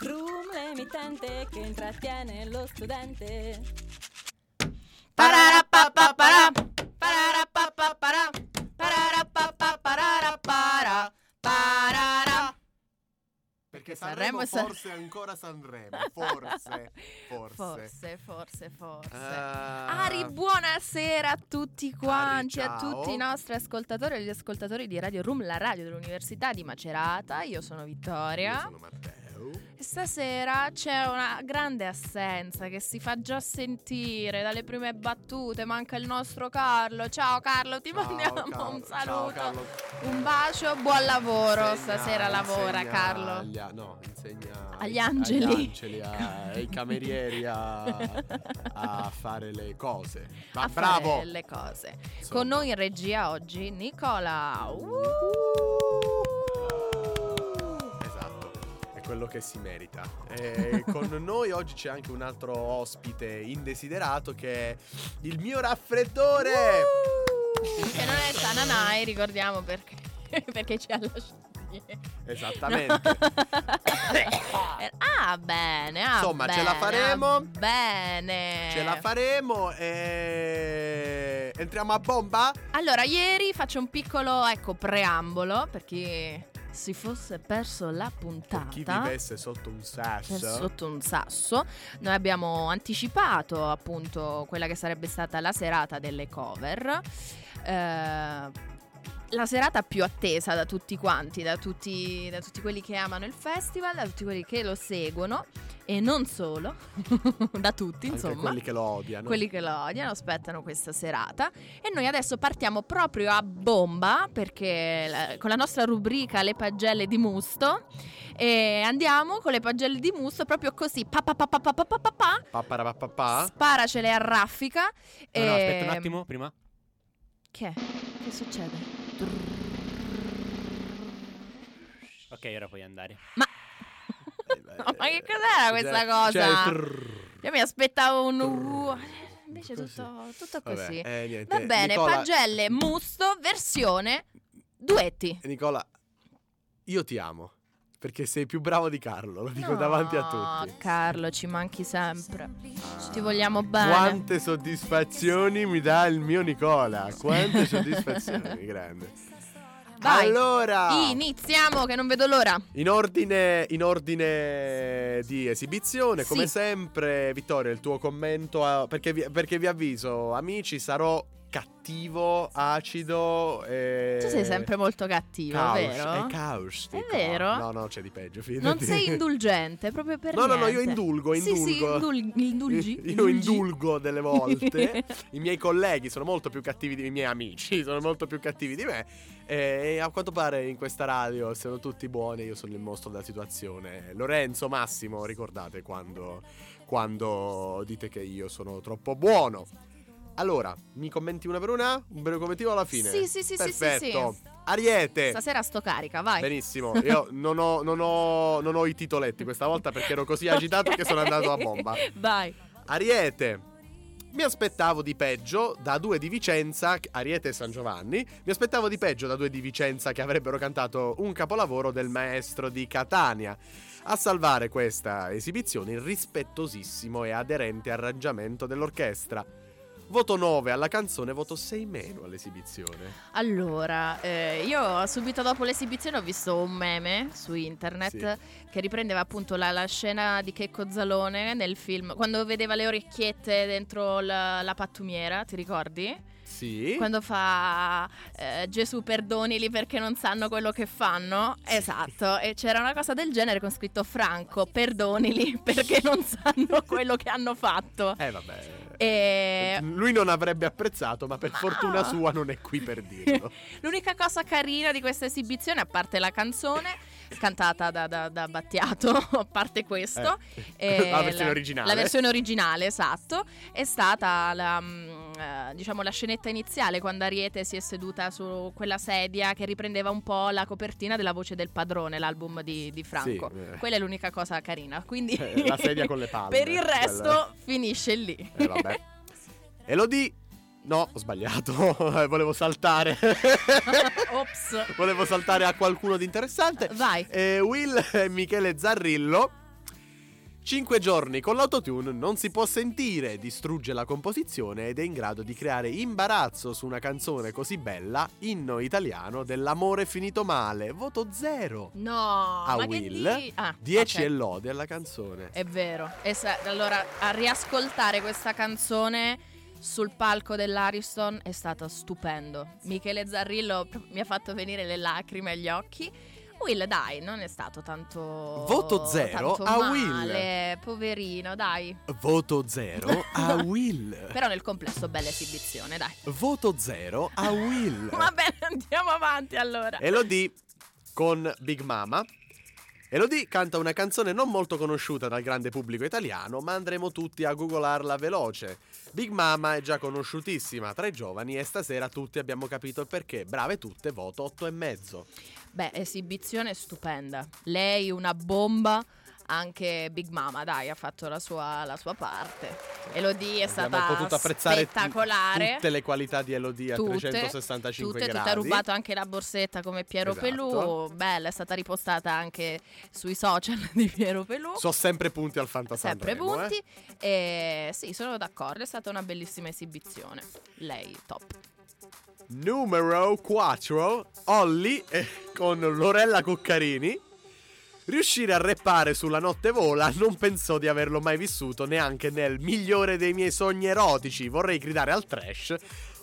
Room l'emittente che intrattiene lo studente. Pararapapapara, pararapapapara, pararapapapara, para, parara. Perché Sanremo Sanremo, è San- forse è ancora Sanremo, forse, forse. Forse, forse, forse. Ah. Ari, buonasera a tutti quanti, a ciao. tutti i nostri ascoltatori e agli ascoltatori di Radio Room, la radio dell'Università di Macerata. Io sono Io Vittoria. sono Matteo. Stasera c'è una grande assenza che si fa già sentire dalle prime battute. Manca il nostro Carlo. Ciao Carlo, ti Ciao, mandiamo Carlo. un Ciao, saluto. Carlo. Un bacio, buon lavoro. Insegna- Stasera lavora Carlo. agli- no, insegna Agli angeli. agli angeli, a- ai camerieri a, a fare le cose. Ma a bravo! fare le cose. Insomma. Con noi in regia oggi Nicola. Uh! Quello che si merita. E con noi oggi c'è anche un altro ospite indesiderato che è il mio raffreddore. Che non è Tananai, ricordiamo perché, perché ci ha lasciati. Esattamente. Eh, ah, bene. ah, Insomma, ce la bene, faremo. ah, Bene. Ce la faremo e entriamo a bomba? Allora, ieri faccio un piccolo, ecco, preambolo per chi si fosse perso la puntata. chi vivesse sotto un sasso. sotto un sasso. Noi abbiamo anticipato appunto quella che sarebbe stata la serata delle cover. Eh, la serata più attesa da tutti quanti, da tutti, da tutti quelli che amano il festival, da tutti quelli che lo seguono e non solo, da tutti Anche insomma. quelli che lo odiano. Quelli che lo odiano aspettano questa serata e noi adesso partiamo proprio a bomba perché la- con la nostra rubrica Le pagelle di Musto e andiamo con le pagelle di Musto proprio così pa pa pa pa pa pa pa pa pa, sparacele a raffica No, no, aspetta un e- attimo, prima. Che è? Che succede? Ok, ora puoi andare. Ma ma che cos'era questa cosa? Trrr. Io mi aspettavo un uh, invece Così. tutto, tutto Vabbè, così. eh, niente. Va bene, Nicola, pagelle Musto versione duetti. Nicola, io ti amo. Perché sei più bravo di Carlo, lo dico No, davanti a tutti. Carlo, ci manchi sempre. Ti vogliamo bene. Quante soddisfazioni mi dà il mio Nicola. Quante soddisfazioni, grande. Vai. Allora, Iniziamo, che non vedo l'ora. in ordine, in ordine di esibizione, come Sì. sempre, Vittorio, il tuo commento. a- perché, vi, perché vi avviso, amici, sarò cattivo, acido. E... Tu sei sempre molto cattivo, Caus- vero? È caustico. È vero? No, no, c'è di peggio. Non fidati. sei indulgente, proprio per No, no, no, io niente. indulgo, Sì, sì, indulgo. indul- indulgi. Io indulgo delle volte. I miei colleghi sono molto più cattivi di i miei amici, sono molto più cattivi di me. E a quanto pare in questa radio sono tutti buoni, io sono il mostro della situazione. Lorenzo, Massimo, ricordate quando, quando dite che io sono troppo buono. Allora, mi commenti una per una? Un breve commentino alla fine? Sì, sì, sì, sì, sì, Perfetto. sì. Ariete. Stasera sto carica, vai. Benissimo, io non ho, non ho- non ho i titoletti questa volta perché ero così agitato che sono andato a bomba. Vai. Ariete. Mi aspettavo di peggio da due di Vicenza, Ariete e San Giovanni. Mi aspettavo di peggio da due di Vicenza che avrebbero cantato un capolavoro del maestro di Catania. A salvare questa esibizione il rispettosissimo e aderente arrangiamento dell'orchestra. Voto 9 alla canzone, voto 6 meno all'esibizione. Allora, eh, io subito dopo l'esibizione ho visto un meme su internet Sì. che riprendeva appunto la, la scena di Checco Zalone nel film, quando vedeva le orecchiette dentro la, la pattumiera, ti ricordi? Sì. Quando fa eh, Gesù perdonili perché non sanno quello che fanno. Esatto, e c'era una cosa del genere con scritto Franco, perdonili perché non sanno quello che hanno fatto. Eh vabbè. E Lui non avrebbe apprezzato, ma per Ma- fortuna sua non è qui per dirlo. L'unica cosa carina di questa esibizione, a parte la canzone cantata da, da- da Battiato, a parte questo, Eh, eh, la versione originale. La versione originale, esatto, è stata la, mm, diciamo, la scenetta iniziale quando Ariete si è seduta su quella sedia che riprendeva un po' la copertina della voce del padrone, l'album di, di Franco. Sì, eh. Quella è l'unica cosa carina. Quindi Eh, la sedia con le palme. per il resto Quella- finisce lì. Eh, vabbè. Elodie. No, ho sbagliato. Volevo saltare. Ops. Volevo saltare a qualcuno di interessante. Vai. Eh, Will e Michele Zarrillo Cinque giorni con l'autotune non si può sentire, distrugge la composizione ed è in grado di creare imbarazzo su una canzone così bella, inno italiano dell'amore finito male. Voto zero. No, A Will, di- ah, 10 ok. e lode alla canzone. È vero. E sa- allora, a riascoltare questa canzone sul palco dell'Ariston è stato stupendo. Michele Zarrillo mi ha fatto venire le lacrime agli occhi. Will, dai, non è stato tanto. Voto zero tanto a male, Poverino, dai. Voto zero a Will. Però nel complesso, bella esibizione, dai. Voto zero a Will. Va bene, andiamo avanti allora. Elodie con Big Mama. Elodie canta una canzone non molto conosciuta dal grande pubblico italiano, ma andremo tutti a googolarla veloce. Big Mama è già conosciutissima tra i giovani e stasera tutti abbiamo capito il perché. Brave tutte, voto 8 e mezzo. Beh, esibizione stupenda. Lei una bomba. Anche Big Mama, dai, ha fatto la sua, la sua parte. Elodie è Abbiamo stata potuto apprezzare spettacolare. tutte le qualità di Elodie a Tutte, 365 tutte, gradi. ha rubato anche la borsetta come Piero Esatto. Pelù. Bella, è stata ripostata anche sui social di Piero Pelù. So sempre punti al Fantasy Sempre punti. E sì, sono d'accordo, è stata una bellissima esibizione. Lei, top. Numero 4, Olli eh, con Lorella Coccarini. Riuscire a reppare sulla notte vola non penso di averlo mai vissuto neanche nel migliore dei miei sogni erotici. Vorrei gridare al trash,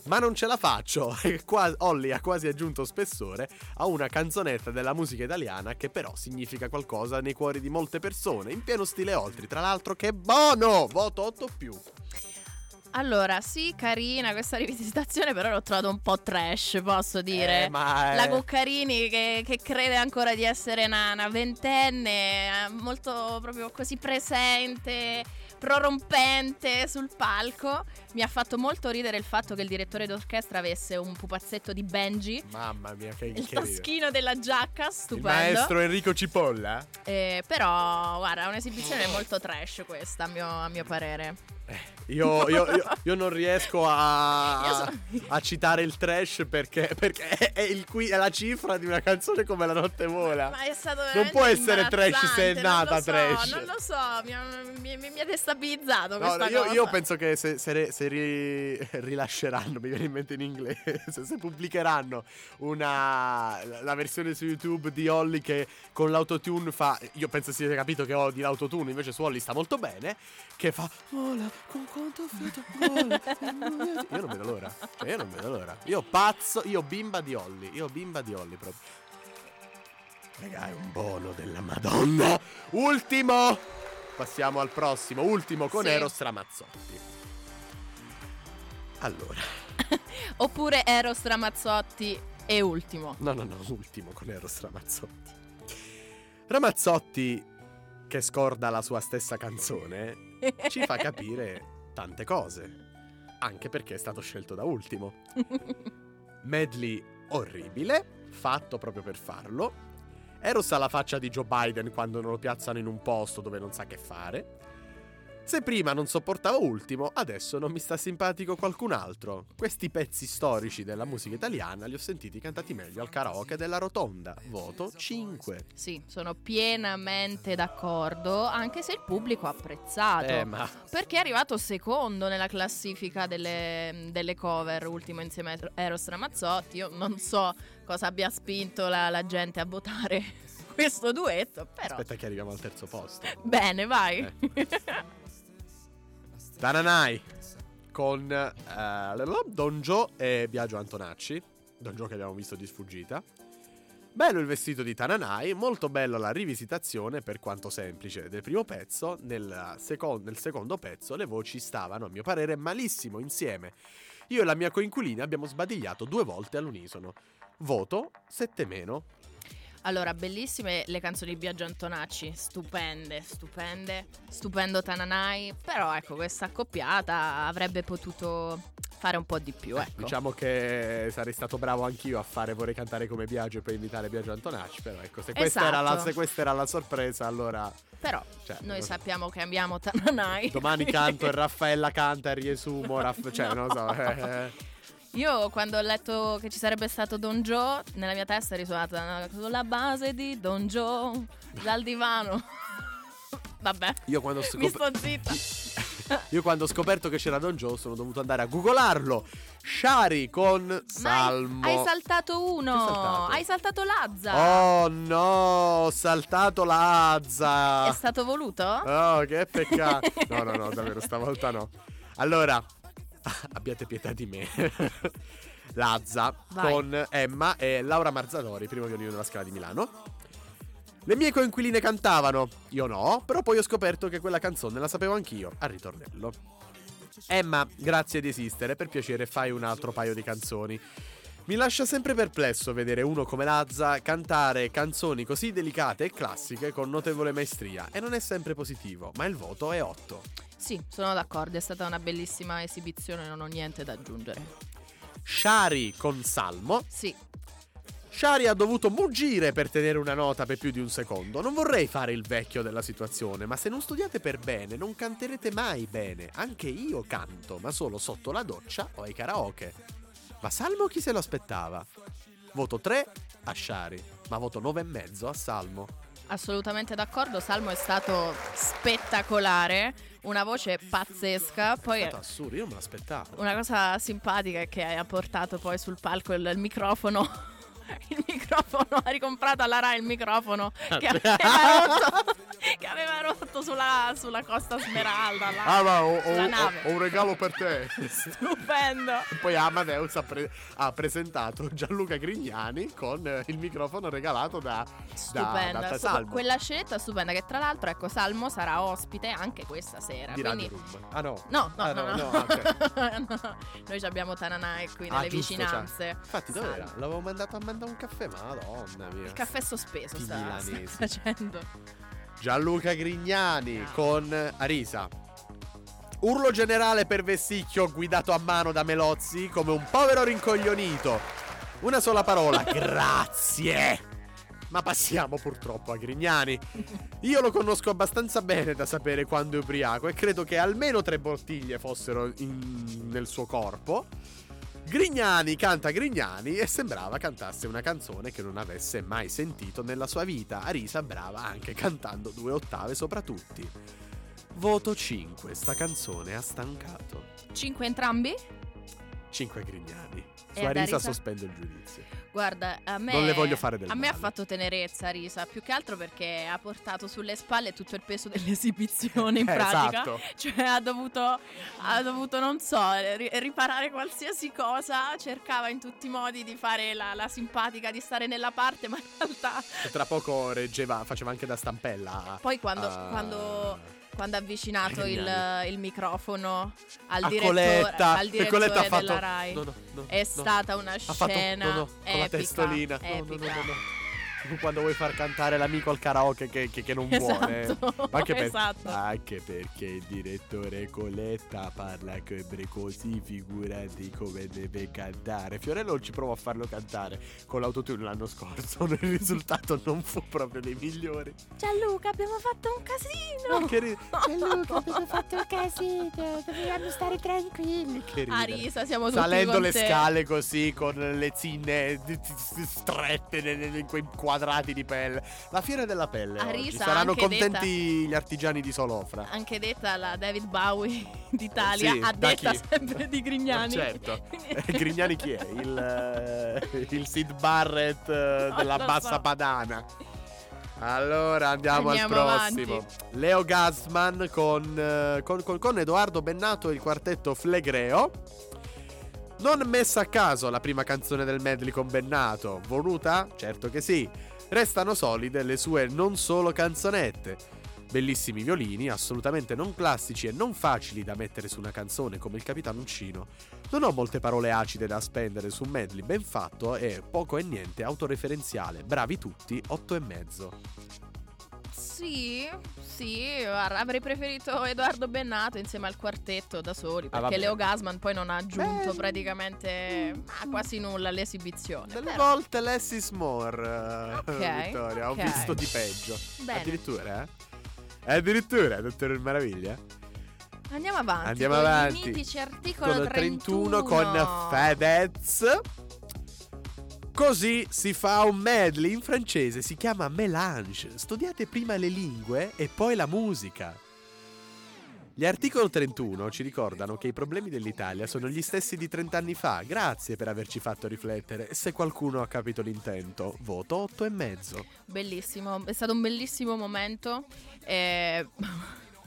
ma non ce la faccio. E qua Olli ha quasi aggiunto spessore a una canzonetta della musica italiana che però significa qualcosa nei cuori di molte persone, in pieno stile Oltri. Tra l'altro, che buono! Voto 8 più. Allora, sì, carina questa rivisitazione, però l'ho trovato un po' trash, posso dire. Eh, ma La Coccarini che, che crede ancora di essere una ventenne, eh, molto proprio così presente, prorompente sul palco. Mi ha fatto molto ridere il fatto che il direttore d'orchestra avesse un pupazzetto di Benji. Mamma mia, che, Il che taschino della giacca, Il stupendo. maestro Enrico Cipolla? Eh, però, guarda, è un'esibizione molto trash questa, a mio, a mio parere. Io, io- io- io non riesco a, Io a citare il trash perché, perché è, il è la cifra di una canzone come La notte vola. Ma è stato Non può essere trash se è nata so, trash. Non lo so, mi ha, mi- mi- ha destabilizzato No, questa io, cosa. io penso che se, se se ri- rilasceranno, mi viene in mente in inglese, se, pubblicheranno una, la versione su YouTube di Holly che con l'autotune fa, io penso si sia capito che odi l'autotune, invece su Holly sta molto bene, che fa, vola, con. Io non vedo l'ora, cioè, io non vedo l'ora. Io pazzo, io bimba di Holly, io bimba di Holly proprio. Raga, è un buono della Madonna. Ultimo! Passiamo al prossimo, ultimo con Sì. Eros Ramazzotti. Allora, Oppure Eros Ramazzotti e ultimo. no, no, no, ultimo con Eros Ramazzotti. Ramazzotti, che scorda la sua stessa canzone, ci fa capire tante cose. Anche perché è stato scelto da ultimo. Medley orribile, fatto proprio per farlo. Eros ha la faccia di Joe Biden quando non lo piazzano in un posto dove non sa che fare. Se prima non sopportavo ultimo, adesso non mi sta simpatico qualcun altro. Questi pezzi storici della musica italiana li ho sentiti cantati meglio al karaoke della Rotonda. Voto 5. Sì, sono pienamente d'accordo, anche se il pubblico ha apprezzato. Eh, ma Perché è arrivato secondo nella classifica delle, delle cover, ultimo insieme a Eros Ramazzotti. Io non so cosa abbia spinto la, la gente a votare questo duetto, però... aspetta che arriviamo al terzo posto. Bene, vai. Eh. Tananai con eh, Don Joe e Biagio Antonacci. Don Joe che abbiamo visto di sfuggita. Bello il vestito di Tananai, molto bella la rivisitazione, per quanto semplice, del primo pezzo. Nel, secon- nel secondo pezzo le voci stavano, a mio parere, malissimo insieme. Io e la mia coinquilina abbiamo sbadigliato due volte all'unisono. Voto 7 meno. Allora, bellissime le canzoni di Biagio Antonacci, stupende, stupende, stupendo Tananai, però ecco, questa accoppiata avrebbe potuto fare un po' di più, ecco. Diciamo che sarei stato bravo anch'io a fare vorrei cantare come Biagio e poi imitare Biagio Antonacci, però ecco, se questa, era, la, Esatto. se questa era la sorpresa, allora Però cioè, noi non so. sappiamo che amiamo Tananai. domani canto e Raffaella canta e riesumo, Raff- cioè No. non lo so. Io quando ho letto che ci sarebbe stato Don Joe, nella mia testa è risuonata sulla base di Don Joe, dal divano. Vabbè, Io quando, ho mi scop- sto zitta. io quando ho scoperto che c'era Don Joe sono dovuto andare a googolarlo. Shari con Ma hai- Salmo. Hai saltato uno. Saltato? Hai saltato Lazza. Oh no, ho saltato Lazza. È stato voluto? Oh, che peccato. No, no, no, davvero, stavolta no. Allora, abbiate pietà di me. Lazza Vai. con Emma e Laura Marzanori, primo violino della Scala di Milano. Le mie coinquiline cantavano, io no, però poi ho scoperto che quella canzone la sapevo anch'io, al ritornello. Emma, grazie di esistere, per piacere fai un altro paio di canzoni. Mi lascia sempre perplesso vedere uno come Lazza cantare canzoni così delicate e classiche con notevole maestria e non è sempre positivo, ma il voto è 8. Sì, sono d'accordo. È stata una bellissima esibizione. Non ho niente da aggiungere. Shari con Salmo. Sì, Shari ha dovuto muggire per tenere una nota per più di un secondo. Non vorrei fare il vecchio della situazione, ma se non studiate per bene non canterete mai bene. Anche io canto, ma solo sotto la doccia o ai karaoke. Ma Salmo chi se lo aspettava? Voto 3 a Shari, ma voto 9,5 a Salmo. assolutamente d'accordo. Salmo è stato spettacolare. Una voce pazzesca. Poi È stato assurdo, io me l'aspettavo. una cosa simpatica è che ha portato poi sul palco il, il microfono. Il microfono, ha ricomprato alla Rai il microfono che aveva rotto, che aveva rotto sulla, sulla Costa Smeralda. là. Ah, ma ho, Sulla nave. un regalo per te. Stupendo. Poi Amadeus ha, pre- ha presentato Gianluca Grignani con eh, il microfono regalato da, da, da Salmo. quella scelta stupenda che tra l'altro ecco Salmo sarà ospite anche questa sera. di quindi. Ah no. No, no, Ah, no, no, no. no, ok. No, Noi ci abbiamo Tananai qui Ah, nelle giusto, vicinanze. Infatti dove era? L'avevo mandato a mandare un caffè, madonna mia. Il caffè sospeso Sti sta, sta facendo. Gianluca Grignani con Arisa. Urlo generale per Vessicchio guidato a mano da Melozzi come un povero rincoglionito. Una sola parola, grazie. Ma passiamo purtroppo a Grignani. Io lo conosco abbastanza bene da sapere quando è ubriaco e credo che almeno tre bottiglie fossero in- nel suo corpo. Grignani canta Grignani e sembrava cantasse una canzone che non avesse mai sentito nella sua vita. Arisa brava anche cantando due ottave sopra tutti. Voto 5, sta canzone ha stancato. Cinque entrambi? 5 Grignani. Su Arisa Arisa? sospendo il giudizio. Guarda, a me. Non le voglio fare del A me ha fatto tenerezza Risa, più che altro perché ha portato sulle spalle tutto il peso dell'esibizione in Eh, pratica. esatto. Cioè ha dovuto, ha dovuto, non so, ri- riparare qualsiasi cosa, cercava in tutti i modi di fare la, la simpatica, di stare nella parte, ma in realtà E tra poco reggeva, faceva anche da stampella. poi quando, a- quando- quando ha avvicinato il, il microfono al a direttore, Coletta. al direttore Coletta ha fatto. della Rai. No, no, no, È stata una Ha fatto scena no, no, con la epica, testolina. No, no, no, epica. no, no. Tipo Quando vuoi far cantare l'amico al karaoke che, che- che non vuole. Esatto, Ma anche, per- esatto. anche perché il direttore Coletta parla come così, figurati come deve cantare. Fiorello ci provò a farlo cantare con l'autotune l'anno scorso. Il risultato non fu proprio dei migliori. Gianluca, abbiamo fatto un casino. Ma che ri- Gianluca, abbiamo fatto un casino, dovevamo stare tranquilli. che ridere. risa, siamo tutti Salendo con le te. scale così con le zinne strette in quei quadrati di pelle. La fiera della pelle. A oggi. risa, Saranno contenti gli artigiani di Solofra. Anche detta la David Bowie d'Italia, Sì, a detta sempre di Grignani. Certo. Quindi- Eh, Grignani chi è? Il, eh, il Sid Barrett eh, Non della bassa so. padana. Allora andiamo, Andiamo al avanti. prossimo. Leo Gassman con, eh, con- con- con Edoardo Bennato e il quartetto Flegreo. Non messa a caso la prima canzone del medley con Bennato. Voluta? Certo che sì. Restano solide le sue non solo canzonette. Bellissimi violini, assolutamente non classici e non facili da mettere su una canzone come il Capitano Uncino. Non ho molte parole acide da spendere su un medley ben fatto e poco e niente autoreferenziale. Bravi tutti, 8 e mezzo. Sì, sì, avrei preferito Edoardo Bennato insieme al quartetto da soli, perché vabbè. Leo Gasman poi non ha aggiunto Beh, praticamente ma quasi nulla all'esibizione. Delle Però- volte less is more, eh, Ok, Vittoria. Ho ok. visto di peggio. Bene. Addirittura, eh? Addirittura, dottore Meraviglia. Andiamo avanti. Andiamo avanti. Il mitici articolo Con il 31 31 con Fedez. Così si fa un medley in francese, si chiama mélange. Studiate prima le lingue e poi la musica. Gli articolo 31 ci ricordano che i problemi dell'Italia sono gli stessi di 30 anni fa. Grazie per averci fatto riflettere. Se qualcuno ha capito l'intento, voto 8 e mezzo. Bellissimo, è stato un bellissimo momento. eh,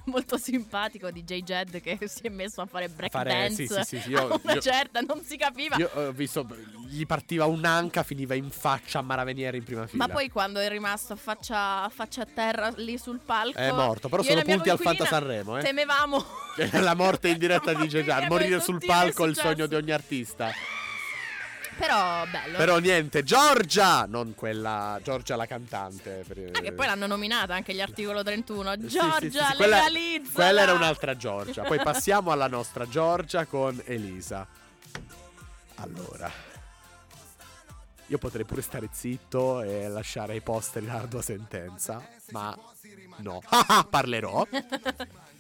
molto simpatico di J. Jed che si è messo a fare break Fare- dance sì, sì, sì, sì, io- una io- certa, non si capiva. Io ho visto, gli partiva un'anca, finiva in faccia a Maraveniere in prima fila. Ma poi quando è rimasto a faccia, a faccia a terra lì sul palco È morto, però sono punti al Fanta Sanremo, eh. Temevamo la morte in diretta di J. mia, Morire sul palco è il sogno di ogni artista. Però bello Però niente, Giorgia! Non quella. Giorgia la cantante. per- Ah, che poi l'hanno nominata anche gli articolo 31 Sì, Giorgia sì, sì, sì, quella- legalizza Quella era un'altra Giorgia. Poi passiamo alla nostra Giorgia con Elisa. Allora. Io potrei pure stare zitto e lasciare ai posteri l'ardua sentenza, ma no. Parlerò.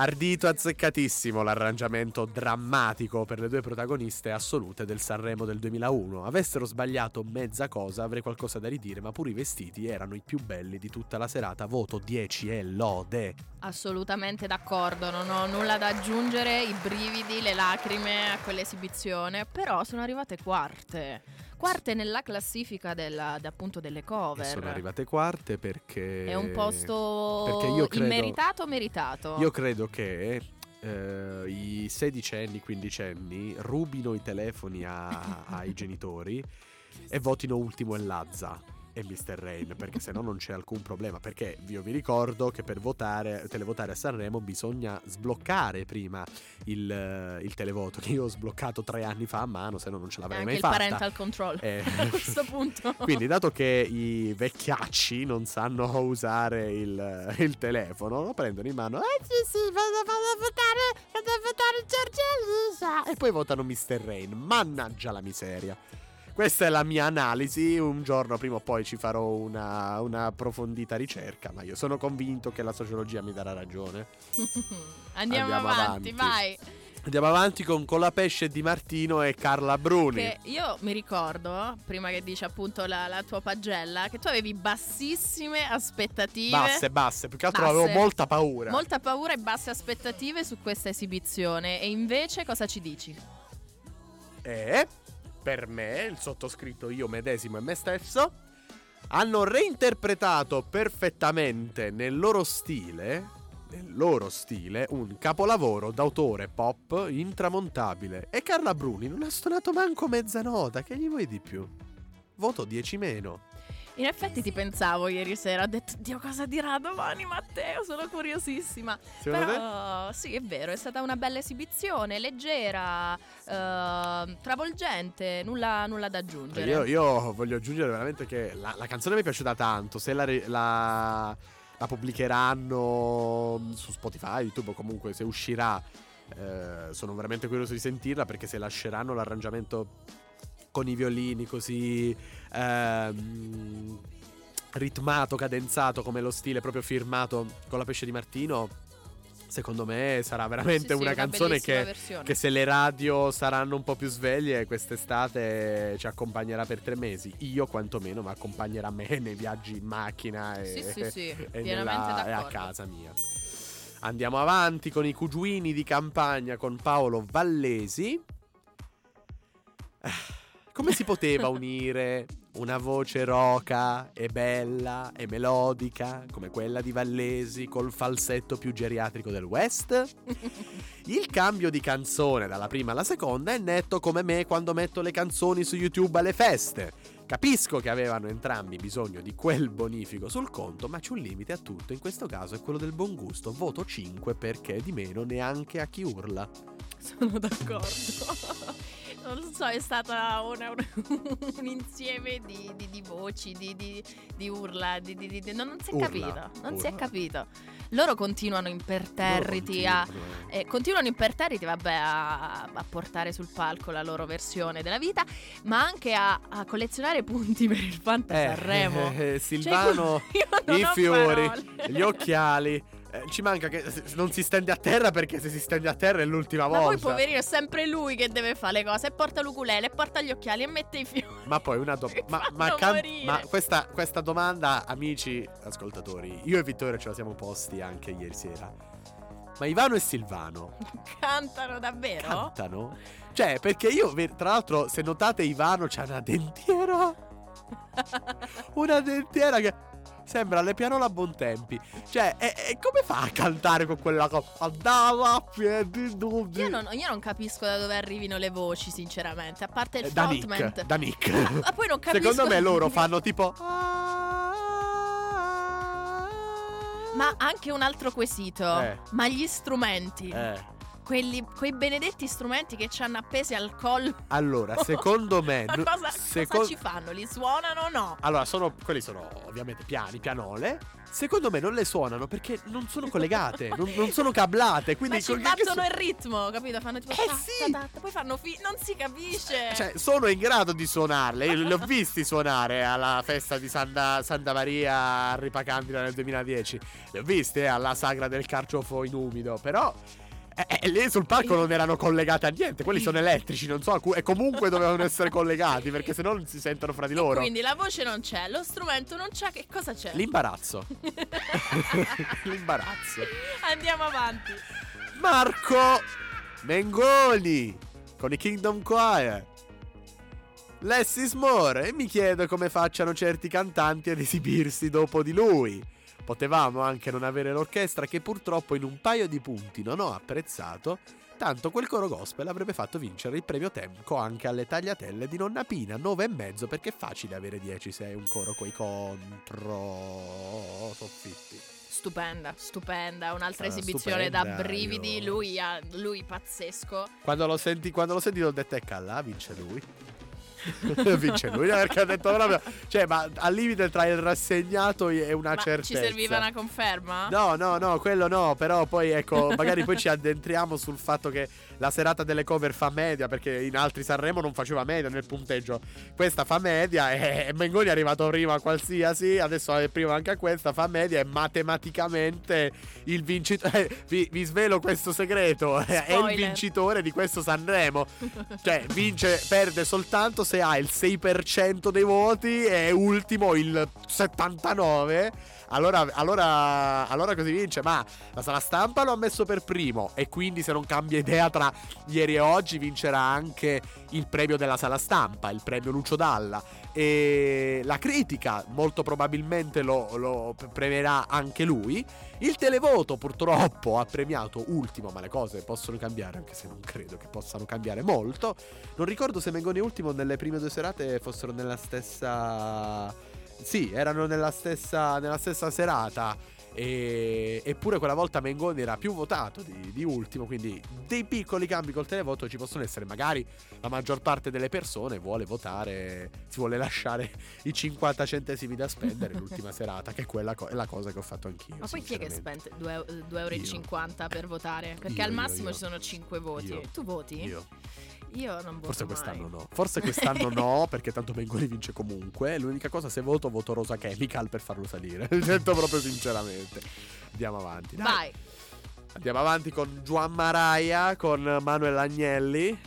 Ardito azzeccatissimo l'arrangiamento drammatico per le due protagoniste assolute del Sanremo del 2001. Avessero sbagliato mezza cosa avrei qualcosa da ridire, ma pure i vestiti erano i più belli di tutta la serata. Voto 10 e lode. Assolutamente d'accordo, non ho nulla da aggiungere, i brividi, le lacrime a quell'esibizione, però sono arrivate quarte. Quarte nella classifica della, de- appunto delle E cover. sono arrivate quarte perché... È un posto credo- immeritato o meritato? Io credo che eh, i sedicenni, quindicenni rubino i telefoni a- ai genitori e votino ultimo e Lazza e Mr. Rain perché se no non c'è alcun problema perché io vi ricordo che per votare televotare a Sanremo bisogna sbloccare prima il, eh, il televoto che io ho sbloccato tre anni fa a mano se no non ce l'avrei anche mai il fatta parental control Eh, a questo punto. quindi, dato che i vecchiacci non sanno usare il, il telefono, lo prendono in mano Eh sì sì, vado, vado a votare, vado a votare Giorgia Elisa. e poi votano Mr. Rain. Mannaggia la miseria. Questa è la mia analisi. Un giorno prima o poi ci farò una, una approfondita ricerca, ma io sono convinto che la sociologia mi darà ragione. Andiamo, Andiamo avanti, avanti. vai. Andiamo avanti con Colapesce Di Martino e Carla Bruni. Che io mi ricordo, prima che dici appunto la, la tua pagella, che tu avevi bassissime aspettative. Basse, basse, più che altro Basse. avevo molta paura. Molta paura e basse aspettative su questa esibizione. E invece cosa ci dici? E per me, il sottoscritto io medesimo e me stesso, hanno reinterpretato perfettamente nel loro stile, nel loro stile, un capolavoro d'autore pop intramontabile. E Carla Bruni non ha suonato manco mezzanota, che gli vuoi di più? Voto 10 meno. In effetti ti pensavo ieri sera, ho detto Dio cosa dirà domani Matteo, sono curiosissima. Secondo te? Però sì, è vero, è stata una bella esibizione, leggera, eh, travolgente, nulla, nulla da aggiungere. Io, io voglio aggiungere veramente che la, la canzone mi è piaciuta tanto. Se la, la- la pubblicheranno su Spotify, YouTube comunque se uscirà, eh, sono veramente curioso di sentirla perché se lasceranno l'arrangiamento con i violini così ehm, ritmato, cadenzato come lo stile proprio firmato con la pesce di Martino, secondo me sarà veramente Sì, sì, una canzone che che se le radio saranno un po' più sveglie, quest'estate ci accompagnerà per tre mesi. Io, quantomeno, mi accompagnerà me nei viaggi in macchina e, Sì, sì, sì, e nella- e a casa mia. Andiamo avanti con i cugiuini di campagna con Paolo Vallesi. Come si poteva unire una voce roca e bella e melodica come quella di Vallesi col falsetto più geriatrico del West? Il cambio di canzone dalla prima alla seconda è netto come me quando metto le canzoni su YouTube alle feste. Capisco che avevano entrambi bisogno di quel bonifico sul conto, ma c'è un limite a tutto, in questo caso è quello del buon gusto. Voto 5 perché di meno neanche a chi urla. Sono d'accordo. Non lo so, è stata una- una- un insieme di, di- di voci, di, di- di urla, di, di- di- non, si è Urla, capito. Non si è urla. capito. Loro continuano imperterriti Loro a. continuano, eh, continuano imperterriti, vabbè, a, a portare sul palco la loro versione della vita, ma anche a, a collezionare punti per il Fanta Eh, Sanremo. eh, eh, Cioè, Silvano, io non i fiori, parole. gli occhiali. Eh, ci manca che non si stende a terra perché se si stende a terra è l'ultima Ma poi, volta. poverino, è sempre lui che deve fare le cose. E porta l'ukulele, e porta gli occhiali, e mette i fiori. Ma poi una domanda. Ma, ma can- ma questa, questa domanda, amici ascoltatori, io e Vittorio ce la siamo posti anche ieri sera. Ma Ivano e Silvano Cantano davvero? cantano? Cioè, perché io, tra l'altro, se notate, Ivano c'ha una dentiera. Una dentiera che. Sembra le pianola a buon tempi. Cioè, e, e come fa a cantare con quella cosa? Andava a piedi nudi. Io non, io non capisco da dove arrivino le voci, sinceramente. A parte il Eh, Da. Nick. Da Nick. Ma poi non capisco. Secondo me loro fanno tipo. Ma anche un altro quesito. Eh. Ma gli strumenti. Eh. Quelli, quei benedetti strumenti che ci hanno appesi al collo. Allora, secondo me. Ma cosa, secon- cosa ci fanno? Li suonano o no? Allora, sono, quelli sono ovviamente piani, pianole. Secondo me non le suonano perché non sono collegate, non, non sono cablate. Quindi Ma ci battono so- il ritmo, capito? Fanno tipo. Eh ta, sì! ta, ta, poi fanno fi- Non si capisce. Cioè, sono in grado di suonarle. Io li ho visti suonare alla festa di Santa, Santa Maria a Ripacandila nel 2010. Li ho visti eh, alla sagra del carciofo in umido. Però. Eh, eh, lì sul palco non erano collegate a niente. Quelli sono elettrici, non so. E comunque dovevano essere collegati perché sennò non si sentono fra di loro. Quindi la voce non c'è, lo strumento non c'è. Che cosa c'è? L'imbarazzo. L'imbarazzo. Andiamo avanti. Marco Mengoni con i Kingdom Choir. Less is more e mi chiedo come facciano certi cantanti ad esibirsi dopo di lui. Potevamo anche non avere l'orchestra che purtroppo in un paio di punti non ho apprezzato, tanto quel coro gospel avrebbe fatto vincere il premio Temco anche alle tagliatelle di Nonna Pina, 9 e mezzo perché è facile avere 10 se hai un coro coi contro soffitti. Stupenda, stupenda. Un'altra Sarà esibizione da stupenda, brividi. io- Lui, ha- lui pazzesco. Quando lo senti, quando lo senti, ho detto ecco là, vince lui. vince lui perché ha detto proprio. Cioè, ma al limite tra il rassegnato e una Ma certezza. ci serviva una conferma? No, no, no, quello no, però poi ecco, magari poi ci addentriamo sul fatto che la serata delle cover fa media, perché in altri Sanremo non faceva media nel punteggio. Questa fa media e, e Mengoni è arrivato prima a qualsiasi, adesso è prima anche a questa, fa media e matematicamente il vincitore... vi, vi svelo questo segreto, è il Spoiler. vincitore di questo Sanremo. Cioè, vince, perde soltanto se ha il 6% dei voti e ultimo il 79%. Allora, allora, allora così vince. Ma la sala stampa lo ha messo per primo. E quindi, se non cambia idea tra ieri e oggi, vincerà anche il premio della sala stampa, il premio Lucio Dalla. E la critica, molto probabilmente, lo, lo premierà anche lui. Il televoto, purtroppo, ha premiato ultimo. Ma le cose possono cambiare, anche se non credo che possano cambiare molto. Non ricordo se Mengoni ultimo nelle prime due serate fossero nella stessa. Sì, erano nella stessa, nella stessa serata. E, eppure quella volta Mengoni era più votato di, di ultimo. Quindi dei piccoli cambi col televoto ci possono essere. Magari la maggior parte delle persone vuole votare, si vuole lasciare i 50 centesimi da spendere l'ultima serata, che è quella co- è la cosa che ho fatto anch'io. Ma poi chi è che spende 2,50 euro per votare? Perché Io, al io, massimo io. ci sono 5 voti. Io. Tu voti? Io. Io non voto Forse mai. quest'anno no. Forse quest'anno no, perché tanto Mengoni vince comunque. L'unica cosa, se voto, voto Rosa Chemical per farlo salire. Lo sento proprio sinceramente. Andiamo avanti. dai. Vai. Andiamo avanti con Juan Maraia, con Manuel Agnelli.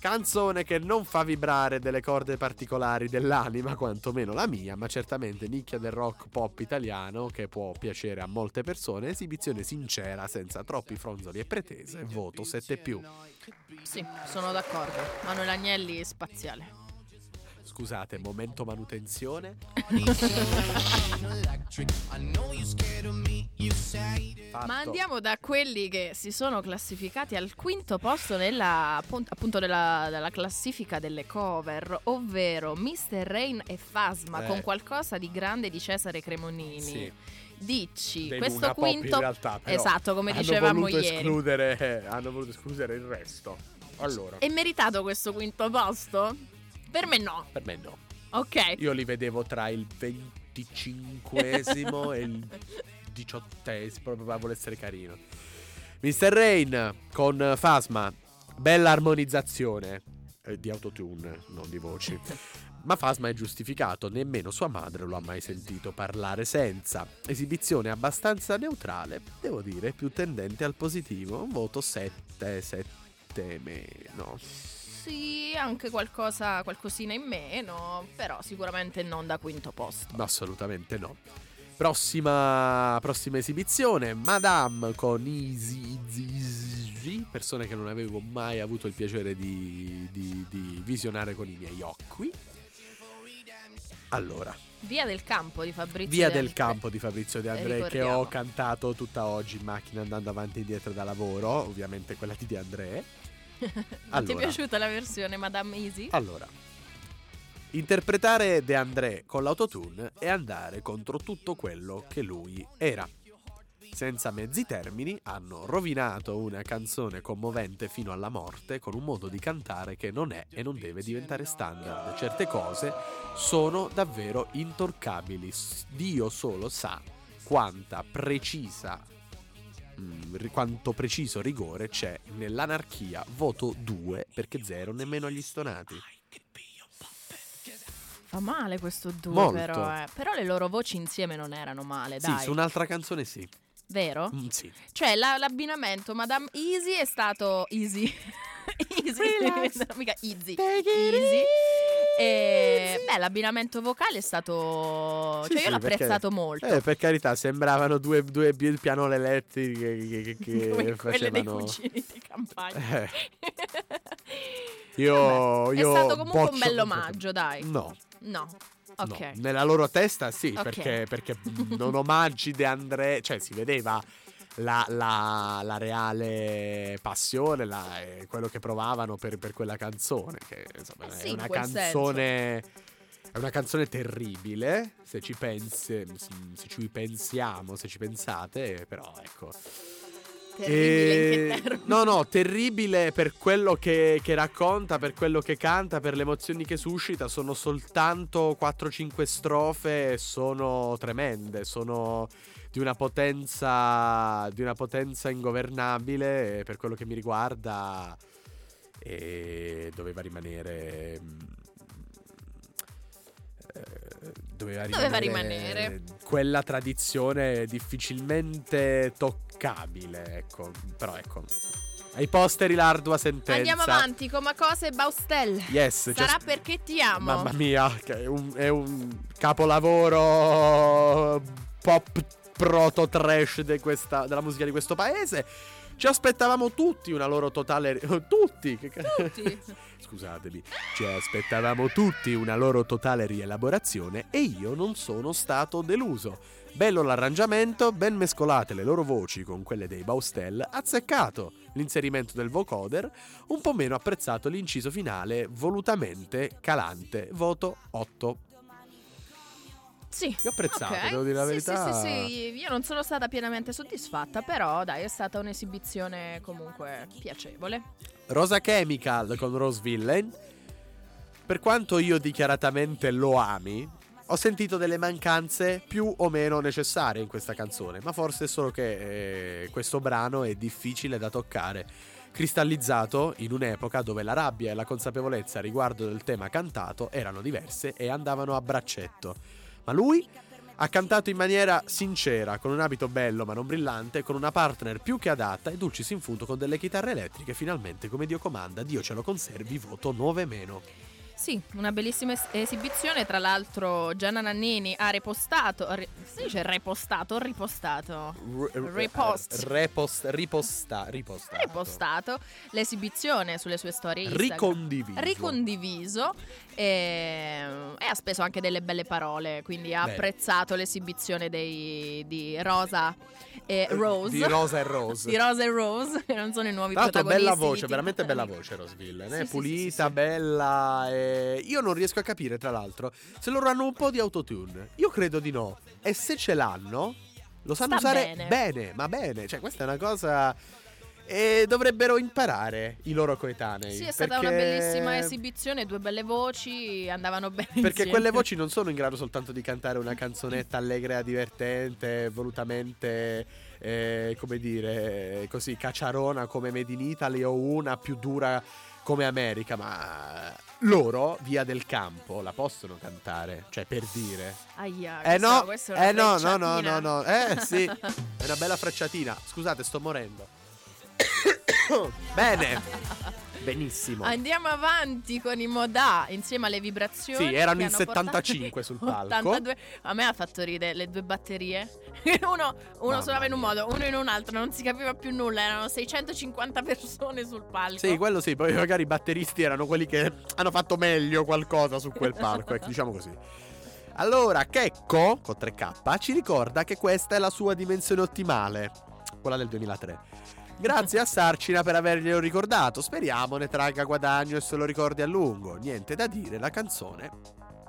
Canzone che non fa vibrare delle corde particolari dell'anima, quantomeno la mia, ma certamente nicchia del rock pop italiano che può piacere a molte persone. Esibizione sincera, senza troppi fronzoli e pretese. Voto 7 più. Sì, sono d'accordo. Manuel Agnelli spaziale. Scusate, momento manutenzione. Ma andiamo da quelli che si sono classificati al quinto posto nella, appun- appunto della, della classifica delle cover, ovvero Mr. Rain e Fasma Eh. con qualcosa di grande di Cesare Cremonini. Sì, Dici, dei questo Luna Pop in quinto realtà, però Esatto, come hanno dicevamo voluto ieri. Escludere, hanno voluto escludere il resto. Allora, È meritato questo quinto posto? Per me no. per me no. Ok. Io li vedevo tra il 25esimo e il 18esimo, proprio vuole essere carino. Mr. Rain con Fasma, bella armonizzazione eh, di autotune, non di voci. Ma Fasma è giustificato, nemmeno sua madre lo ha mai sentito parlare senza. Esibizione abbastanza neutrale, devo dire, più tendente al positivo. Un voto 7, 7 meno. Sì, anche qualcosa, qualcosina in meno, però sicuramente non da quinto posto. Assolutamente no. Prossima, prossima esibizione, Madame con Easy, Easy, Easy, persone che non avevo mai avuto il piacere di, di- di visionare con i miei occhi. Allora, Via del campo di Fabrizio. Via De del campo di Fabrizio De André che ho cantato tutta oggi in macchina andando avanti e indietro da lavoro, ovviamente quella di De André. Non ti è Allora. piaciuta la versione Madame Easy? Allora, interpretare De André con l'autotune è andare contro tutto quello che lui era. Senza mezzi termini, hanno rovinato una canzone commovente fino alla morte con un modo di cantare che non è e non deve diventare standard. Certe cose sono davvero intorcabili. S- Dio solo sa quanta precisa mm, ri- quanto preciso rigore c'è nell'anarchia. Voto 2 perché 0 nemmeno agli stonati. Fa male questo duo, Molto. però. eh. Però le loro voci insieme non erano male, dai. Sì, su un'altra canzone sì. Vero? Mm, sì. Cioè, la- l'abbinamento Madame Easy è stato easy. easy, Relax. mica easy. Take it Easy. E beh, l'abbinamento vocale è stato. Sì, cioè, io sì, l'ho perché- apprezzato molto. Eh, per carità, sembravano due, due pi- pianole elettriche che, che- che Come quelle dei facevano... cugini di campagna. Eh, io, Vabbè, io è stato comunque un boccio bello completamente. omaggio, dai. No, No. Ok. no. Nella loro testa sì, Ok. perché, perché non omaggi De André, cioè si vedeva la, la- la reale passione, la- eh, quello che provavano per, per quella canzone, che insomma è sì, in una canzone... È una canzone terribile, se ci pensi, se ci pensiamo, se ci pensate, però ecco. Terribile termini? No, no, terribile per quello che, che racconta, per quello che canta, per le emozioni che suscita. Sono soltanto 4-5 strofe, e sono tremende, sono di una potenza, di una potenza ingovernabile. e Per quello che mi riguarda, e doveva rimanere. Doveva rimanere, Doveva rimanere. quella tradizione difficilmente toccabile, ecco. Però ecco. Ai posteri l'ardua sentenza. Andiamo avanti, come cose Baustel. Yes, Sarà just- perché ti amo. Mamma mia, è un, è un capolavoro pop proto trash de questa- della musica di questo paese. Ci aspettavamo tutti una loro totale. Tutti! Tutti. Scusatemi. Ci aspettavamo tutti una loro totale rielaborazione e io non sono stato deluso. Bello l'arrangiamento, ben mescolate le loro voci con quelle dei Baustel, azzeccato l'inserimento del vocoder, un po' meno apprezzato l'inciso finale volutamente calante, voto 8. Sì. Io ho apprezzato, Ok. devo dire la Sì, verità. Sì, sì, sì, io non sono stata pienamente soddisfatta, però dai, è stata un'esibizione comunque piacevole. Rosa Chemical con Rose Villain. Per quanto io dichiaratamente lo ami, ho sentito delle mancanze più o meno necessarie in questa canzone, ma forse è solo che eh, questo brano è difficile da toccare, cristallizzato in un'epoca dove la rabbia e la consapevolezza riguardo del tema cantato erano diverse e andavano a braccetto. Ma lui ha cantato in maniera sincera, con un abito bello ma non brillante, con una partner più che adatta e dulcis in fundo con delle chitarre elettriche, finalmente come Dio comanda, Dio ce lo conservi, voto 9 meno. Sì, una bellissima es- esibizione. Tra l'altro, Gianna Nannini ha repostato. ri- si dice repostato o ripostato? Repost. Repost, riposta, ripostato. Repostato l'esibizione sulle sue storie Instagram. Ricondiviso. ricondiviso e, e ha speso anche delle belle parole, quindi ha Bene. apprezzato l'esibizione dei, di Rosa e Rose. Di Rosa e Rose. Di Rosa e Rose, che non sono i nuovi Tra l'altro protagonisti. bella voce, veramente bella voce Rose Villain, Sì, eh? sì, pulita, sì. bella. e- Io non riesco a capire, tra l'altro, se loro hanno un po' di autotune. Io credo di no. E se ce l'hanno, lo sanno Sta usare bene. ma bene. Cioè, questa è una cosa. E dovrebbero imparare i loro coetanei. Sì, è stata una bellissima esibizione, due belle voci, andavano bene Perché insieme. quelle voci non sono in grado soltanto di cantare una canzonetta allegra, divertente, volutamente, eh, come dire, così cacciarona come Made in Italy o una più dura come America, ma Loro, Via del Campo, la possono cantare, cioè per dire. Aia, Eh no, eh no, no, no, no, no, eh sì, è una bella frecciatina. Scusate, sto morendo. Bene, benissimo. Andiamo avanti con i Modà insieme alle vibrazioni. Sì, erano in hanno portato 75 sul palco. 82. A me ha fatto ridere le due batterie. uno uno suonava in un modo, uno in un altro, non si capiva più nulla. Erano 650 persone sul palco. Sì, quello sì, poi magari i batteristi erano quelli che hanno fatto meglio qualcosa su quel palco, ecco, diciamo così. Allora, Checco, con 3K, ci ricorda che questa è la sua dimensione ottimale, quella del 2003. Grazie a Sarcina per averglielo ricordato, speriamo ne tragga guadagno e se lo ricordi a lungo. Niente da dire, la canzone,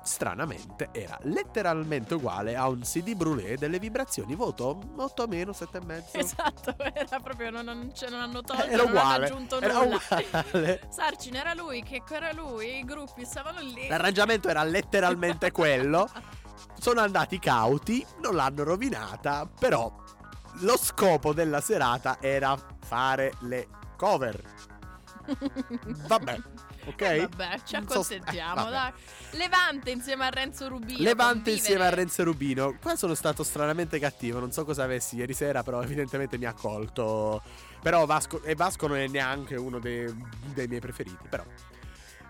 stranamente, era letteralmente uguale a un CD brûlé delle vibrazioni, voto 8 meno, 7,5. Esatto, era proprio non, non, ce- non hanno tolto, Era uguale, aggiunto era nulla. uguale. Sarcin era lui, Checco era lui, i gruppi stavano lì. L'arrangiamento era letteralmente quello. Sono andati cauti, non l'hanno rovinata, però lo scopo della serata era fare le cover. Vabbè, ok? Eh, vabbè, ci Non so- eh, vabbè. Levante insieme a Renzo Rubino. Levante insieme a. Renzo Rubino. Qua sono stato stranamente cattivo. Non so cosa avessi ieri sera, però evidentemente mi ha colto. Però Vasco, e Vasco non è neanche uno dei, dei miei preferiti. Però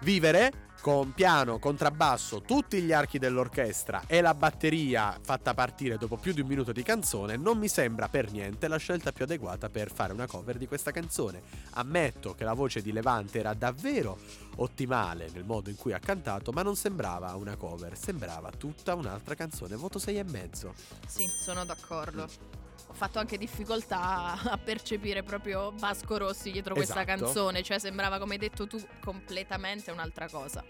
vivere con piano, contrabbasso, tutti gli archi dell'orchestra e la batteria fatta partire dopo più di un minuto di canzone non mi sembra per niente la scelta più adeguata per fare una cover di questa canzone. Ammetto che la voce di Levante era davvero ottimale nel modo in cui ha cantato, ma non sembrava una cover, sembrava tutta un'altra canzone. Voto 6 e mezzo. Sì, sono d'accordo. Ho fatto anche difficoltà a percepire proprio Vasco Rossi dietro questa Esatto. canzone, cioè sembrava, come hai detto tu, completamente un'altra cosa.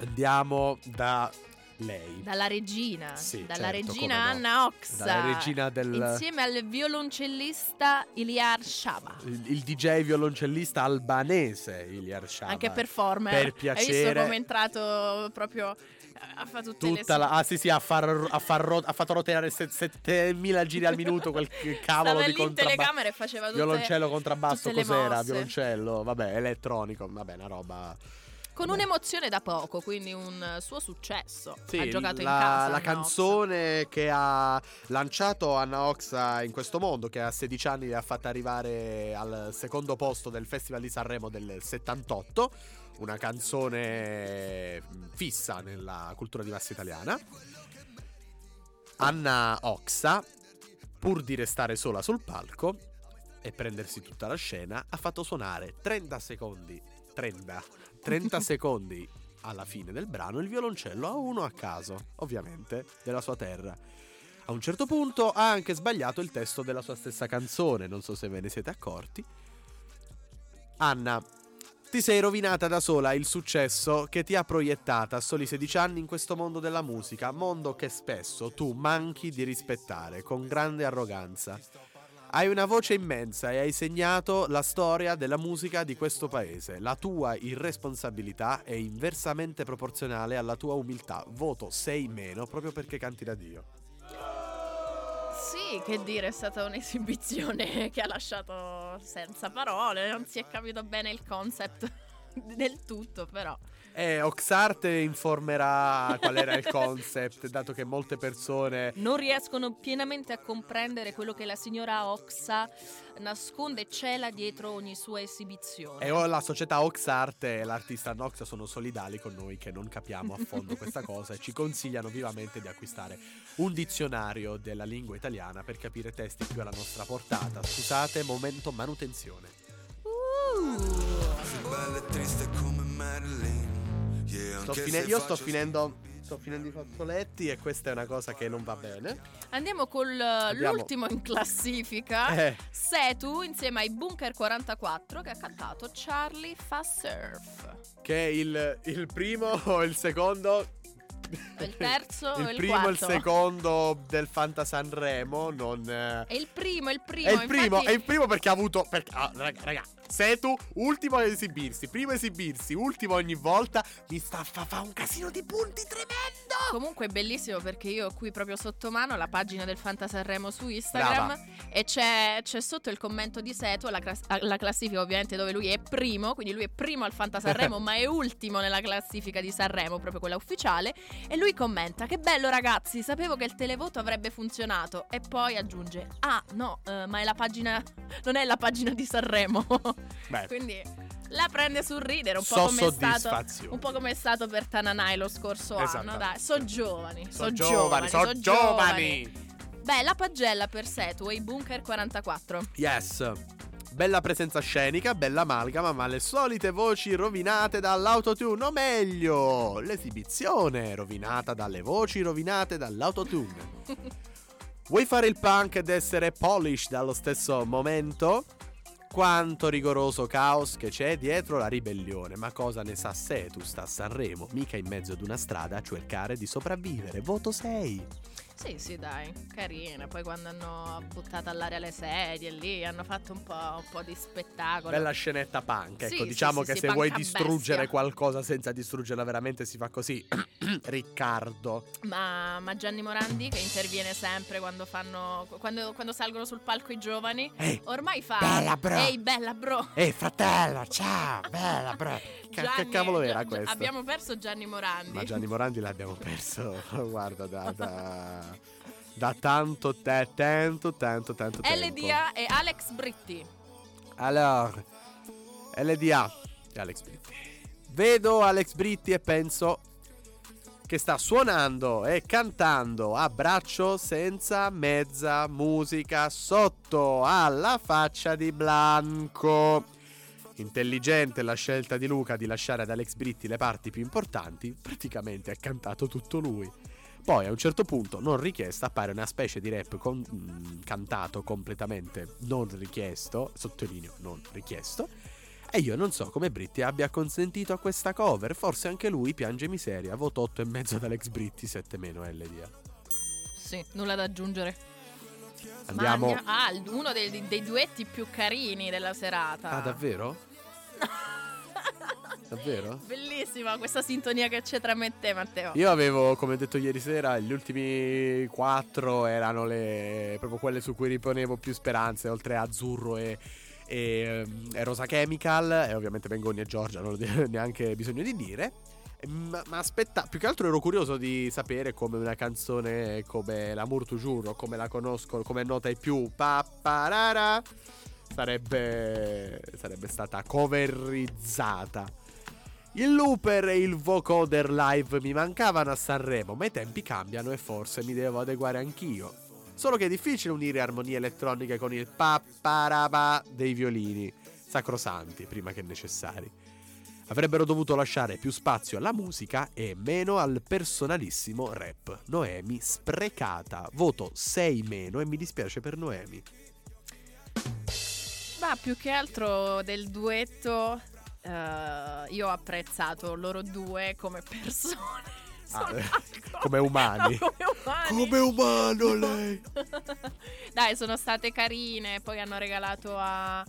Andiamo da lei. Dalla regina, Sì, dalla certo, regina no. Anna Oxa. Dalla regina del Insieme al violoncellista Iliar Shaba. il, il DJ violoncellista albanese Ilyar Shaba. Anche performer. Per Hai visto piacere. come è entrato proprio... Ha fatto tutte Tutta le... la, ah sì sì ha, far, ha, far ro- ha fatto roteare se- 7000 giri al minuto quel cavolo Stava di contrabbasso telecamera e faceva tutte... violoncello contrabbasso cos'era violoncello vabbè elettronico vabbè una roba Con un'emozione da poco, quindi un suo successo. Sì, ha giocato la, in casa. la canzone che ha lanciato Anna Oxa in questo mondo, che a 16 anni le ha fatta arrivare al secondo posto del Festival di Sanremo del 78, una canzone fissa nella cultura di massa italiana. Anna Oxa, pur di restare sola sul palco e prendersi tutta la scena, ha fatto suonare 30 secondi, 30, 30 secondi alla fine del brano il violoncello a uno a caso, ovviamente, della sua terra. A un certo punto ha anche sbagliato il testo della sua stessa canzone, non so se ve ne siete accorti. Anna, ti sei rovinata da sola il successo che ti ha proiettata a soli 16 anni in questo mondo della musica, mondo che spesso tu manchi di rispettare con grande arroganza. Hai una voce immensa e hai segnato la storia della musica di questo paese. La tua irresponsabilità è inversamente proporzionale alla tua umiltà. Voto 6 meno proprio perché canti da Dio. Sì, che dire, è stata un'esibizione che ha lasciato senza parole. Non si è capito bene il concept del tutto, però. E Oxarte informerà qual era il concept, dato che molte persone Non riescono pienamente a comprendere quello che la signora Oxa nasconde e cela dietro ogni sua esibizione. E o la società Oxarte e l'artista Noxa sono solidali con noi che non capiamo a fondo questa cosa e ci consigliano vivamente di acquistare un dizionario della lingua italiana per capire testi più alla nostra portata. Scusate, momento manutenzione. Uh. Bella e triste come Marilyn. Sto fine- io sto finendo, sto finendo i fazzoletti e questa è una cosa che non va bene. Andiamo con Andiamo. l'ultimo in classifica. Eh, Setu insieme ai Bunker 44 che ha cantato Charlie fa surf. che è il, il primo o il secondo? Il terzo o il il primo e il quarto? secondo del Fanta Sanremo. Non. eh, È il primo, è il primo. È il primo, infatti- è il primo perché ha avuto. Perché, ah, raga, raga, Setu, ultimo a esibirsi, primo a esibirsi, ultimo ogni volta. Mi sta fa, fa un casino di punti tremendo. Comunque è bellissimo perché io ho qui proprio sotto mano la pagina del Fanta Sanremo su Instagram Brava. e c'è, c'è sotto il commento di Seto, la, clas- la classifica ovviamente dove lui è primo, quindi lui è primo al Fanta Sanremo ma è ultimo nella classifica di Sanremo, proprio quella ufficiale, e lui commenta che bello ragazzi, sapevo che il televoto avrebbe funzionato e poi aggiunge ah no, eh, ma è la pagina, non è la pagina di Sanremo, Beh, quindi la prende sul ridere un po' so come è stato... Un po' come è stato per Tananai lo scorso anno, Esattamente. dai. Sono giovani, Sono sono giovani, sono son giovani. Beh, la pagella per Setway Bunker 44. Yes. Bella presenza scenica, bella amalgama, ma le solite voci rovinate dall'autotune, o meglio, l'esibizione rovinata dalle voci rovinate dall'autotune. Vuoi fare il punk ed essere polish dallo stesso momento? Quanto rigoroso caos che c'è dietro la ribellione, ma cosa ne sa Setus a Sanremo? Mica in mezzo ad una strada a cercare di sopravvivere. Voto 6. Sì, sì, dai, carina. Poi quando hanno buttato all'aria le sedie lì, hanno fatto un po', un po' di spettacolo. Bella scenetta punk, ecco, Sì, diciamo sì, che sì, se vuoi distruggere bestia. qualcosa senza distruggerla veramente si fa così. Riccardo. Ma, ma Gianni Morandi che interviene sempre quando fanno. Quando, quando salgono sul palco i giovani. Ehi, Ormai fa. Bella, bro. Ehi, bella bro. ehi fratello, ciao, bella bro. Che, che Gianni- cavolo era questo? Abbiamo perso Gianni Morandi. Ma Gianni Morandi l'abbiamo perso, guarda, da, da, da tanto, te- tanto, tanto, tanto tempo. LDA e Alex Britti. Allora, LDA e Alex Britti. Vedo Alex Britti e penso che sta suonando e cantando a braccio senza mezza musica sotto alla faccia di Blanco. Intelligente la scelta di Luca di lasciare ad Alex Britti le parti più importanti, praticamente ha cantato tutto lui. Poi a un certo punto, non richiesta, appare una specie di rap con- mm, cantato completamente non richiesto, sottolineo non richiesto, e io non so come Britti abbia consentito a questa cover, forse anche lui piange miseria, voto 8 e mezzo ad Alex Britti, 7 meno LDA. Sì, nulla da aggiungere. Andiamo... Ma andia- ah, uno dei, dei duetti più carini della serata. Ah, davvero? Davvero? Bellissima questa sintonia che c'è tra me e te, Matteo. Io avevo, come ho detto ieri sera, gli ultimi quattro erano le proprio quelle su cui riponevo più speranze, oltre a Azzurro e, e, ehm, e Rosa Chemical, e ovviamente Bengoni e Giorgia, non ho neanche bisogno di dire. Ma, ma aspetta, più che altro ero curioso di sapere come una canzone come L'amour toujours, o come la conosco, come è nota ai più, papparara, sarebbe, sarebbe stata coverizzata. Il looper e il vocoder live mi mancavano a Sanremo, ma i tempi cambiano e forse mi devo adeguare anch'io. Solo che è difficile unire armonie elettroniche con il papparaba dei violini, sacrosanti prima che necessari. Avrebbero dovuto lasciare più spazio alla musica e meno al personalissimo rap. Noemi sprecata, voto 6 meno e mi dispiace per Noemi. Ma più che altro del duetto, eh, io ho apprezzato loro due come persone. Ah, eh, come umani. No, come umani. Come umano lei! Dai, sono state carine. Poi hanno regalato a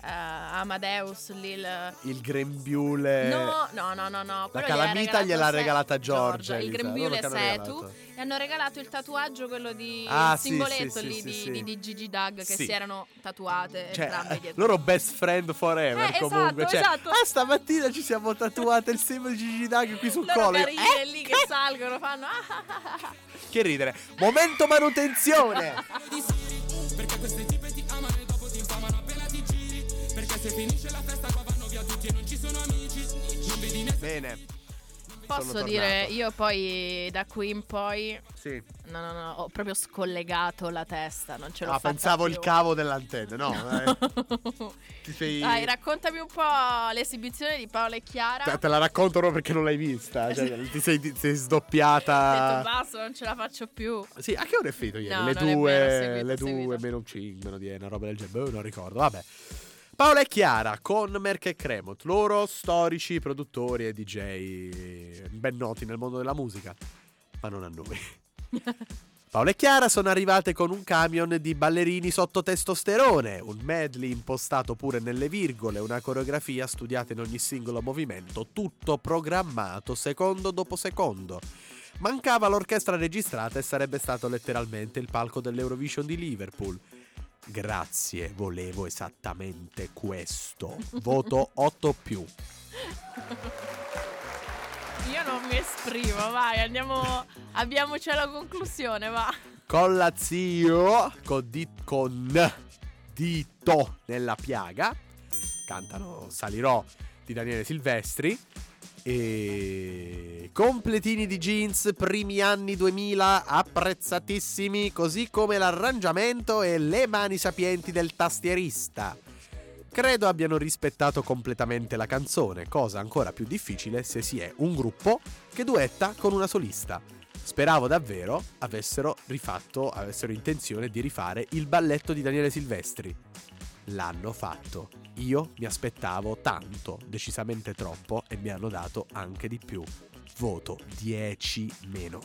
Amadeus lì il. Il grembiule. No, no, no, no, no. La calamita gliel'ha regalata Giorgia. Il grembiule Setu. regalato. E hanno regalato il tatuaggio, quello di. Ah, sì, lì di, Gigi Doug che si erano tatuate entrambe Cioè, dietro. loro best friend forever Eh, comunque. esatto, cioè, esatto. ah, stamattina ci siamo tatuate il simbolo di Gigi Dag qui sul collo. Carine eh, lì che salgono, fanno. ah, ah, ah. che ridere. Momento manutenzione. finisce la festa qua vanno via tutti e non ci sono amici Non vedi né Bene. Posso dire, io poi da qui in poi. Sì. No, no, no, ho proprio scollegato la testa, non ce l'ho Ah, fatta pensavo più. il cavo dell'antenna. No, eh. Ti sei- Dai, raccontami un po' l'esibizione di Paola e Chiara. te, te la racconto proprio perché non l'hai vista. Cioè, ti sei, ti sei Ho sdoppiata. detto basta, non ce la faccio più. Sì, a che ora è finito ieri? No, le non è due, vero, ho seguito, le ho due, seguito. meno 5, meno 10, una roba del genere. Boh, non ricordo. Vabbè. Paola e Chiara con Merck e Cremot, loro storici produttori e DJ ben noti nel mondo della musica, ma non a noi. Paola e Chiara sono arrivate con un camion di ballerini sotto testosterone, un medley impostato pure nelle virgole, una coreografia studiata in ogni singolo movimento, tutto programmato secondo dopo secondo. Mancava l'orchestra registrata e sarebbe stato letteralmente il palco dell'Eurovision di Liverpool. Grazie, volevo esattamente questo. Voto 8 più. Io non mi esprimo, vai, andiamo. Abbiamoci alla conclusione, va. Collazio con, di- con dito nella piaga. Cantano Salirò di Daniele Silvestri. E completini di jeans primi anni 2000 apprezzatissimi, così come l'arrangiamento e le mani sapienti del tastierista. Credo abbiano rispettato completamente la canzone, cosa ancora più difficile se si è un gruppo che duetta con una solista. Speravo davvero avessero rifatto, avessero intenzione di rifare il balletto di Daniele Silvestri. L'hanno fatto. Io mi aspettavo tanto, decisamente troppo, e mi hanno dato anche di più. Voto 10 meno.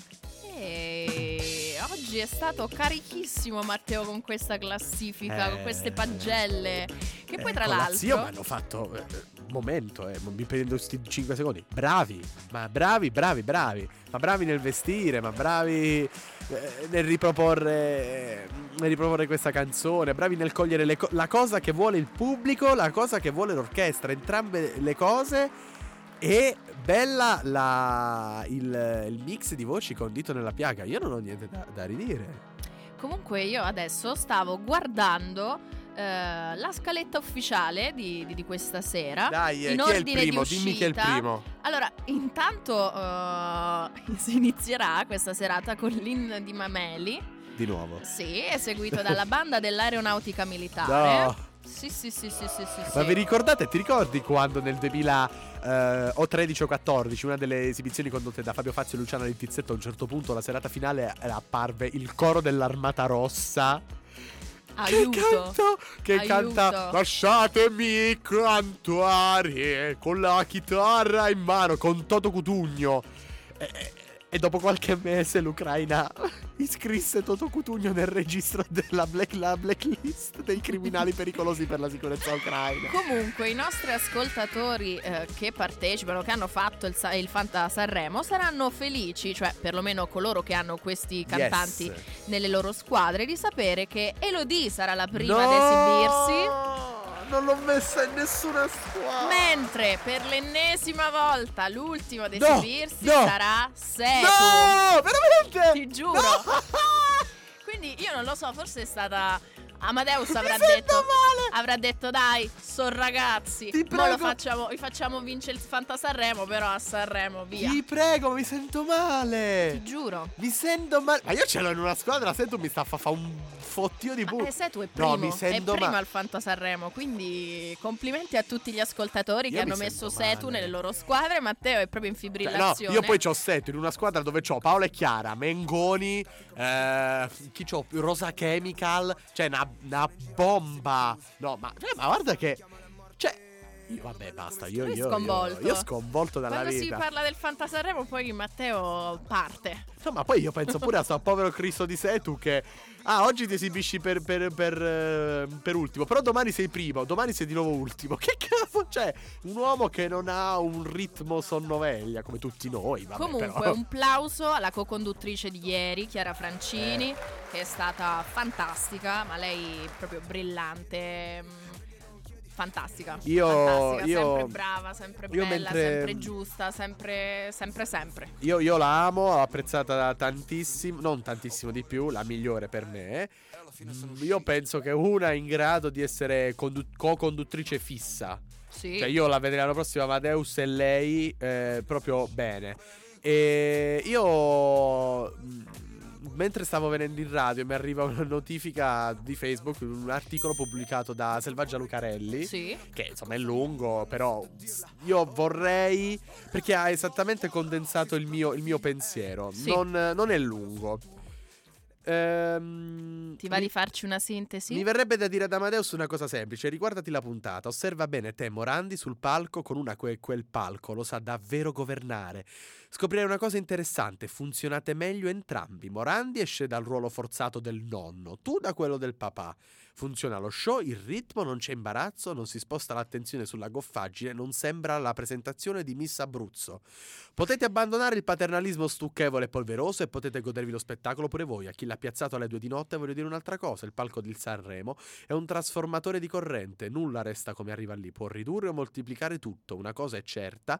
E oggi è stato carichissimo Matteo con questa classifica, con Eh. queste pagelle. Che poi tra Eh, con la zio mi l'altro... hanno fatto eh, momento, eh, mi prendo questi 5 secondi. Bravi, ma bravi, bravi, bravi. Ma bravi nel vestire, ma bravi eh, nel riproporre nel riproporre questa canzone, bravi nel cogliere co- la cosa che vuole il pubblico, la cosa che vuole l'orchestra, entrambe le cose e bella la, il, il mix di voci con dito nella piaga. Io non ho niente da, da ridire. Comunque io adesso stavo guardando eh, la scaletta ufficiale di, di- di questa sera. Dai, eh, in chi è il ordine di primo? Dimmi chi è il primo. Allora, intanto eh, si inizierà questa serata con l'in di Mameli. Di nuovo. Sì, eseguito dalla banda dell'aeronautica militare. No. Sì, sì, sì, sì, sì, sì. Ma sì. vi ricordate, ti ricordi quando nel 2000 eh, o 13 o 14, una delle esibizioni condotte da Fabio Fazio e Luciana Littizzetto, a un certo punto la serata finale apparve il coro dell'Armata Rossa Aiuto. che canta che Aiuto. canta Lasciatemi cantare con la chitarra in mano con Toto Cutugno. E, e- dopo qualche mese l'Ucraina iscrisse Toto Cutugno nel registro della black- la blacklist dei criminali pericolosi per la sicurezza ucraina. Comunque i nostri ascoltatori eh, che partecipano, che hanno fatto il, il Fanta Sanremo, saranno felici, cioè perlomeno coloro che hanno questi cantanti Yes. nelle loro squadre, di sapere che Elodie sarà la prima No! ad esibirsi. Non l'ho messa in nessuna squadra. Mentre per l'ennesima volta l'ultimo ad No, esibirsi no, sarà Setu. No, veramente? Ti giuro. No! Quindi io non lo so, forse è stata. Amadeus avrà sento detto. male. Avrà detto dai, sono ragazzi. Ti prego. facciamo, vi facciamo vincere il Fanta Sanremo, però a Sanremo, via. Ti prego, mi sento Ti male. giuro. Mi sento male. Ma io ce l'ho in una squadra, sento mi sta a fa un fottio di bu. eh, sai, tu è No, primo, mi sento è primo ma- al Fanta Sanremo, quindi complimenti a tutti gli ascoltatori Io che hanno messo sento Setu nelle loro squadre. Matteo è proprio in Cioè, no, fibrillazione. io poi c'ho Seto in una squadra dove c'ho Paola e Chiara, Mengoni, eh, chi c'ho? Rosa Chemical, cioè una, una bomba. No, ma, cioè, ma guarda che. Cioè, io, vabbè, basta. Io, io, io, sconvolto. io sconvolto dalla Quando si vita. parla del Fanta Sanremo, poi Matteo parte. No, ma poi io penso pure a sto povero Cristo di Setu che. Ah, oggi ti esibisci per, per, per, eh, per ultimo, però domani sei primo, domani sei di nuovo ultimo. Che cazzo c'è? Un uomo che non ha un ritmo sonnoveglia come tutti noi. Vabbè, Comunque, però. un plauso alla co-conduttrice di ieri, Chiara Francini, che è stata fantastica, ma lei proprio brillante. Mm, Fantastica. Io- fantastica, io- sempre brava, sempre bella, mentre- sempre giusta, sempre, sempre, sempre. Io, io la amo, apprezzata tantissimo, non tantissimo di più, la migliore per me. Mm, Io penso che una è in grado di essere condu- co-conduttrice fissa. Sì. Cioè, io la vedrei l'anno prossimo Amadeus e lei eh, proprio bene. E io. Mentre stavo venendo in radio mi arriva una notifica di Facebook, un articolo pubblicato da Selvaggia Lucarelli. Sì. Che insomma è lungo, però io vorrei. Perché ha esattamente condensato il mio, il mio pensiero. Sì. Non, non è lungo. Ehm, Ti va mi- di farci una sintesi? Mi verrebbe da dire ad Amadeus una cosa semplice, riguardati la puntata, osserva bene te Morandi sul palco con una que- quel palco, lo sa davvero governare. Scoprire una cosa interessante, funzionate meglio entrambi. Morandi esce dal ruolo forzato del nonno, tu da quello del papà. Funziona lo show, il ritmo, non c'è imbarazzo, non si sposta l'attenzione sulla goffaggine, non sembra la presentazione di Miss Abruzzo. Potete abbandonare il paternalismo stucchevole e polveroso e potete godervi lo spettacolo pure voi. A chi l'ha piazzato alle due di notte voglio dire un'altra cosa, il palco di Sanremo è un trasformatore di corrente, nulla resta come arriva lì, può ridurre o moltiplicare tutto, una cosa è certa.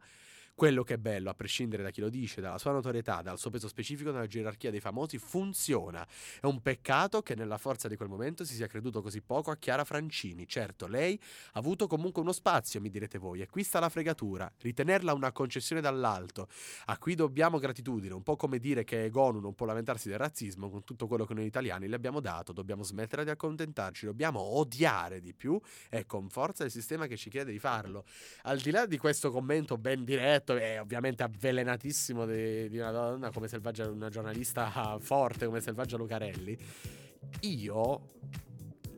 Quello che è bello, a prescindere da chi lo dice, dalla sua notorietà, dal suo peso specifico nella gerarchia dei famosi, funziona. È un peccato che nella forza di quel momento si sia creduto così poco a Chiara Francini. Certo, lei ha avuto comunque uno spazio, mi direte voi, e qui sta la fregatura. Ritenerla una concessione dall'alto, a cui dobbiamo gratitudine, un po' come dire che Gonu non può lamentarsi del razzismo con tutto quello che noi italiani le abbiamo dato, dobbiamo smettere di accontentarci, dobbiamo odiare di più e con forza il sistema che ci chiede di farlo. Al di là di questo commento ben diretto e ovviamente avvelenatissimo di, di una donna come Selvaggia, una giornalista forte come Selvaggia Lucarelli, io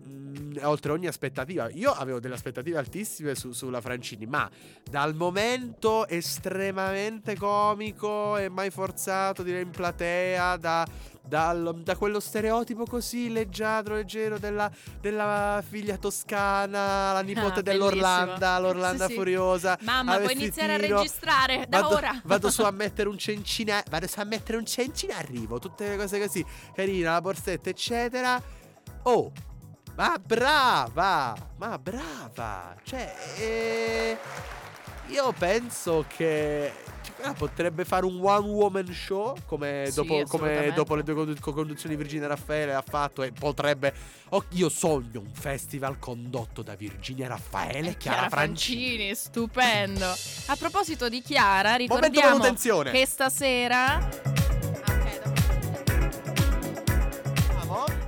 mm, oltre ogni aspettativa. Io avevo delle aspettative altissime su- sulla Francini, ma dal momento estremamente comico e mai forzato, direi in platea, da, dal- da quello stereotipo così leggiadro, leggero della, della figlia toscana, la nipote Ah, dell'Orlanda, l'Orlanda Sì, sì. furiosa. Mamma, a puoi iniziare a registrare da Vado, ora. vado su a mettere un cencina. Vado su a mettere un cencina. Arrivo. Tutte le cose così. Carina, la borsetta, eccetera. Oh, ma brava! Ma brava! Cioè, eh, io penso che. potrebbe fare un one woman show come, Sì, dopo, come dopo le due condu- conduzioni Virginia Raffaele ha fatto e potrebbe oh, io sogno un festival condotto da Virginia Raffaele e Chiara, Francini stupendo. A proposito di Chiara, ricordiamo che stasera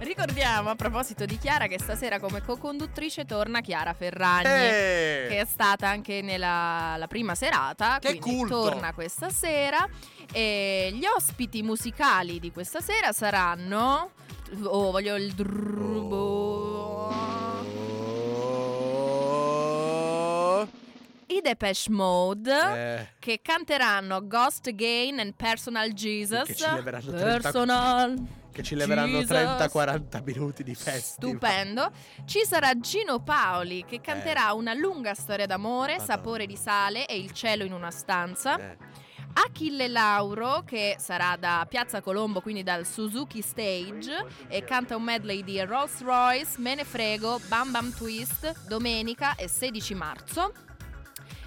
Ricordiamo a proposito di Chiara che stasera come co-conduttrice torna Chiara Ferragni. Eh! Che è stata anche nella la prima serata, Che quindi culto! torna questa sera. E gli ospiti musicali di questa sera saranno. Oh, voglio il drubbo. Oh. I Depeche Mode. Eh, Che canteranno Ghost Again and Personal Jesus. Che ci leveranno 30 Personal. Che ci leveranno Jesus. 30-40 minuti di festival. Stupendo. Ci sarà Gino Paoli che canterà una lunga storia d'amore, Eh. Madonna. sapore di sale e il cielo in una stanza. Eh, Achille Lauro che sarà da Piazza Colombo, quindi dal Suzuki Stage e canta un medley di Rolls Royce, Me ne frego, Bam Bam Twist, domenica e 16 marzo.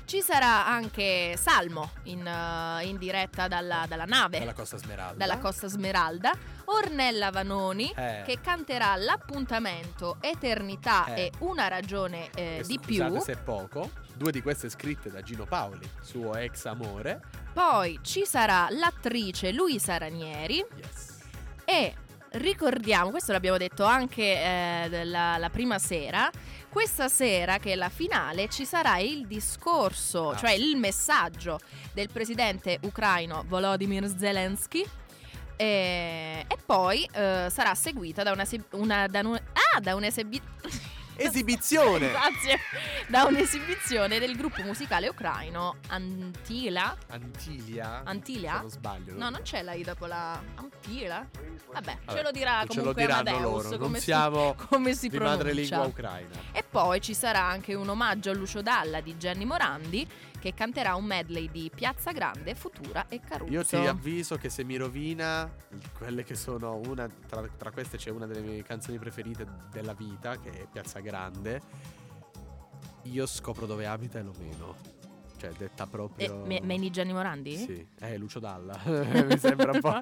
Ci sarà anche Salmo in, eh, in diretta dalla, dalla nave, dalla Costa Smeralda. dalla Costa Smeralda. Ornella Vanoni Eh, che canterà l'appuntamento Eternità Eh. e una ragione eh, che di più. se è poco. Due di queste scritte da Gino Paoli, suo ex amore. Poi ci sarà l'attrice Luisa Ranieri Yes. e ricordiamo, questo l'abbiamo detto anche eh, la, la prima sera, questa sera che è la finale ci sarà il discorso, Ah. cioè il messaggio del presidente ucraino Volodymyr Zelensky. E, e poi eh, sarà seguita da una, una, da un- ah, da un'esibi- Esibizione! Grazie. Da un'esibizione del gruppo musicale ucraino Antila. Antilia. Antilia? Se non sbaglio. No, non c'è la I dopo la Antila. Vabbè, Vabbè, ce lo dirà ce lo comunque diranno Amadeus loro. Non come, si, siamo come si di pronuncia. madrelingua ucraina. E poi ci sarà anche un omaggio a Lucio Dalla di Gianni Morandi che canterà un medley di Piazza Grande, Futura e Caruso. Io ti avviso che se mi rovina quelle che sono una tra, tra queste c'è una delle mie canzoni preferite della vita che è Piazza Grande. Io scopro dove abita e lo meno. Cioè, detta proprio me- meni Gianni Morandi? Sì, eh, Lucio Dalla. mi sembra un po'.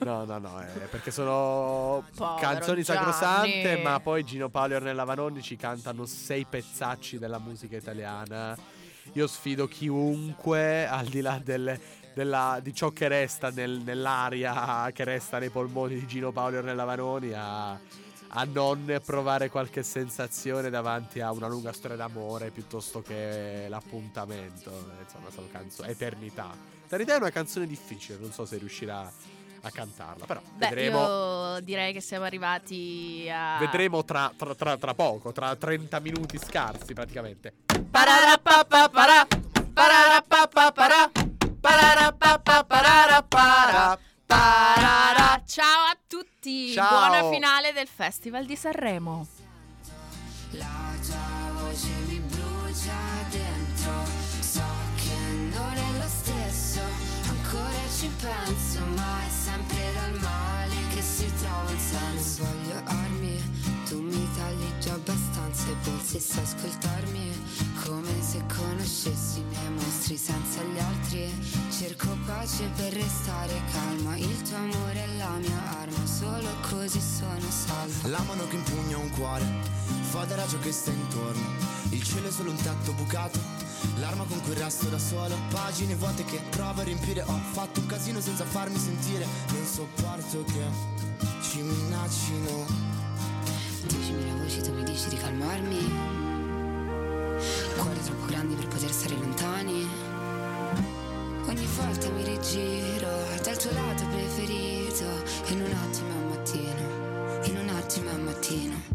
No, no, no, eh, perché sono Povero canzoni Gianni. sacrosante, ma poi Gino Paolo e Ornella Vanoni ci cantano sei pezzacci della musica italiana. Io sfido chiunque, al di là del- della- di ciò che resta nel- nell'aria, che resta nei polmoni di Gino Paolo e Ornella Vanoni, a, a non provare qualche sensazione davanti a una lunga storia d'amore piuttosto che l'appuntamento. Insomma, sono canzoni. Eternità. Eternità è una canzone difficile, non so se riuscirà a cantarla. Però Beh, vedremo. io direi che siamo arrivati a. Vedremo tra, tra- tra- tra poco, tra 30 minuti scarsi praticamente. Pararapapapara, pararapapapara, pararapapapara, parara. Ciao a tutti, Ciao. buona finale del Festival di Sanremo. La tua voce mi brucia dentro So che non è lo stesso Ancora ci penso Pace per restare calma Il tuo amore è la mia arma Solo così sono salva La mano che impugna un cuore fa da raggio che sta intorno. Il cielo è solo un tetto bucato. L'arma con cui resto da solo. Pagine vuote che provo a riempire. Ho fatto un casino senza farmi sentire. Non sopporto che ci minaccino. Diecimila voci tu mi dici di calmarmi Cuori troppo grandi per poter stare lontani Ogni volta mi rigiro dal tuo lato preferito. In un attimo è un mattino In un attimo è un mattino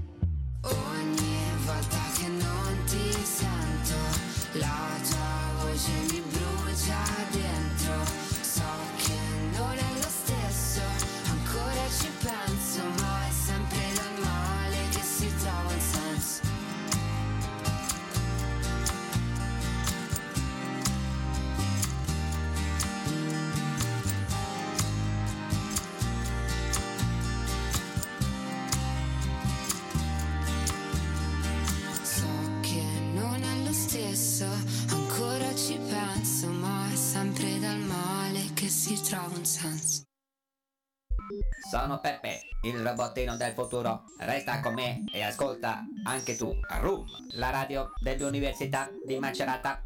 il robottino del futuro. Resta con me e ascolta anche tu Room, la radio dell'Università di Macerata.